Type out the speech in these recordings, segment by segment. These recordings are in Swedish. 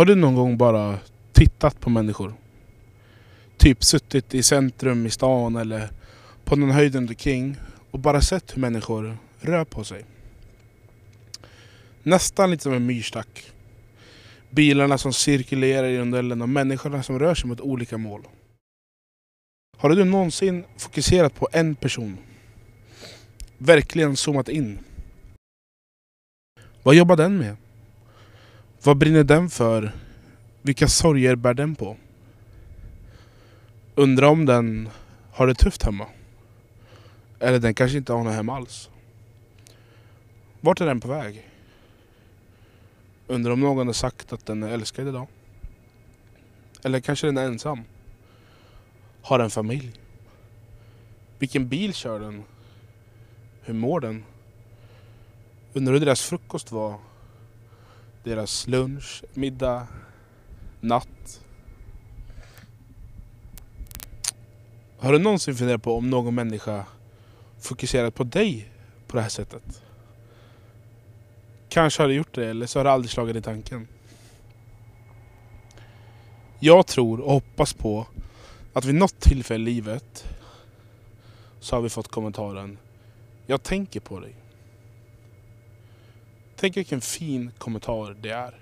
Har du någon gång bara tittat på människor? Typ suttit i centrum i stan eller på någon höjd runt omkring och bara sett hur människor rör på sig. Nästan lite som en myrstack. Bilarna som cirkulerar i rondellen och människorna som rör sig mot olika mål. Har du någonsin fokuserat på en person? Verkligen zoomat in? Vad jobbar den med? Vad brinner den för? Vilka sorger bär den på? Undrar om den har det tufft hemma? Eller den kanske inte har något hem alls? Vart är den på väg? Undrar om någon har sagt att den är älskad idag? Eller kanske den är ensam? Har en familj? Vilken bil kör den? Hur mår den? Undrar hur deras frukost var? Deras lunch, middag, natt? Har du någonsin funderat på om någon människa fokuserat på dig på det här sättet? Kanske har du gjort det eller så har det aldrig slagit i tanken. Jag tror och hoppas på att vid något tillfälle i livet så har vi fått kommentaren Jag tänker på dig. Tänk vilken fin kommentar det är.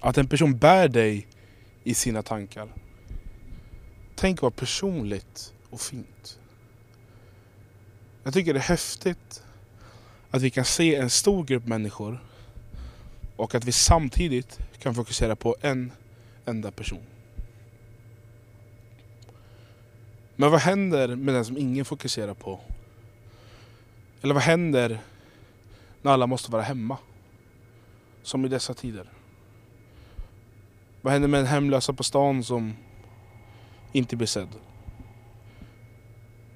Att en person bär dig i sina tankar. Tänk vad personligt och fint. Jag tycker det är häftigt att vi kan se en stor grupp människor och att vi samtidigt kan fokusera på en enda person. Men vad händer med den som ingen fokuserar på? Eller vad händer när alla måste vara hemma? Som i dessa tider. Vad händer med den hemlösa på stan som inte blir sedd?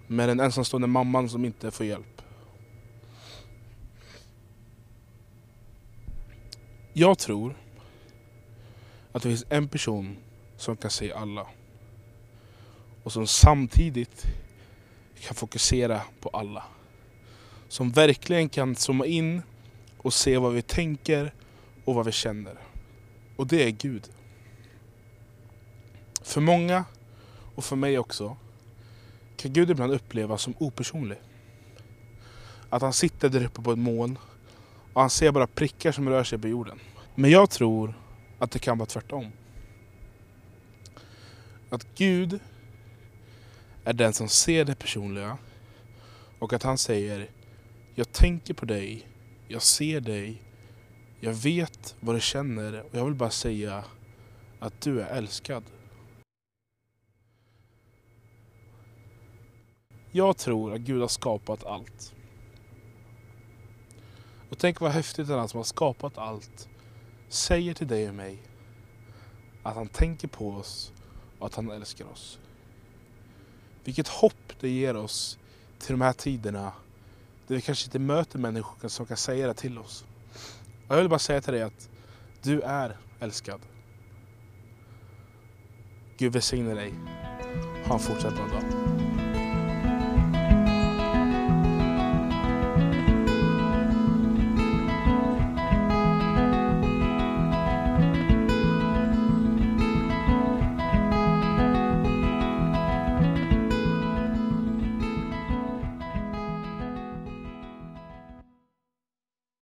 Med den ensamstående mamman som inte får hjälp? Jag tror att det finns en person som kan se alla. Och som samtidigt kan fokusera på alla. Som verkligen kan zooma in och se vad vi tänker och vad vi känner. Och det är Gud. För många, och för mig också, kan Gud ibland upplevas som opersonlig. Att han sitter där uppe på ett moln och han ser bara prickar som rör sig på jorden. Men jag tror att det kan vara tvärtom. Att Gud är den som ser det personliga och att han säger jag tänker på dig, jag ser dig, jag vet vad du känner och jag vill bara säga att du är älskad. Jag tror att Gud har skapat allt. Och tänk vad häftigt att han som har skapat allt säger till dig och mig att han tänker på oss och att han älskar oss. Vilket hopp det ger oss till de här tiderna där vi kanske inte möter människor som kan säga det till oss. Jag vill bara säga till dig att du är älskad. Gud välsigne dig. Ha en fortsatt bra dag.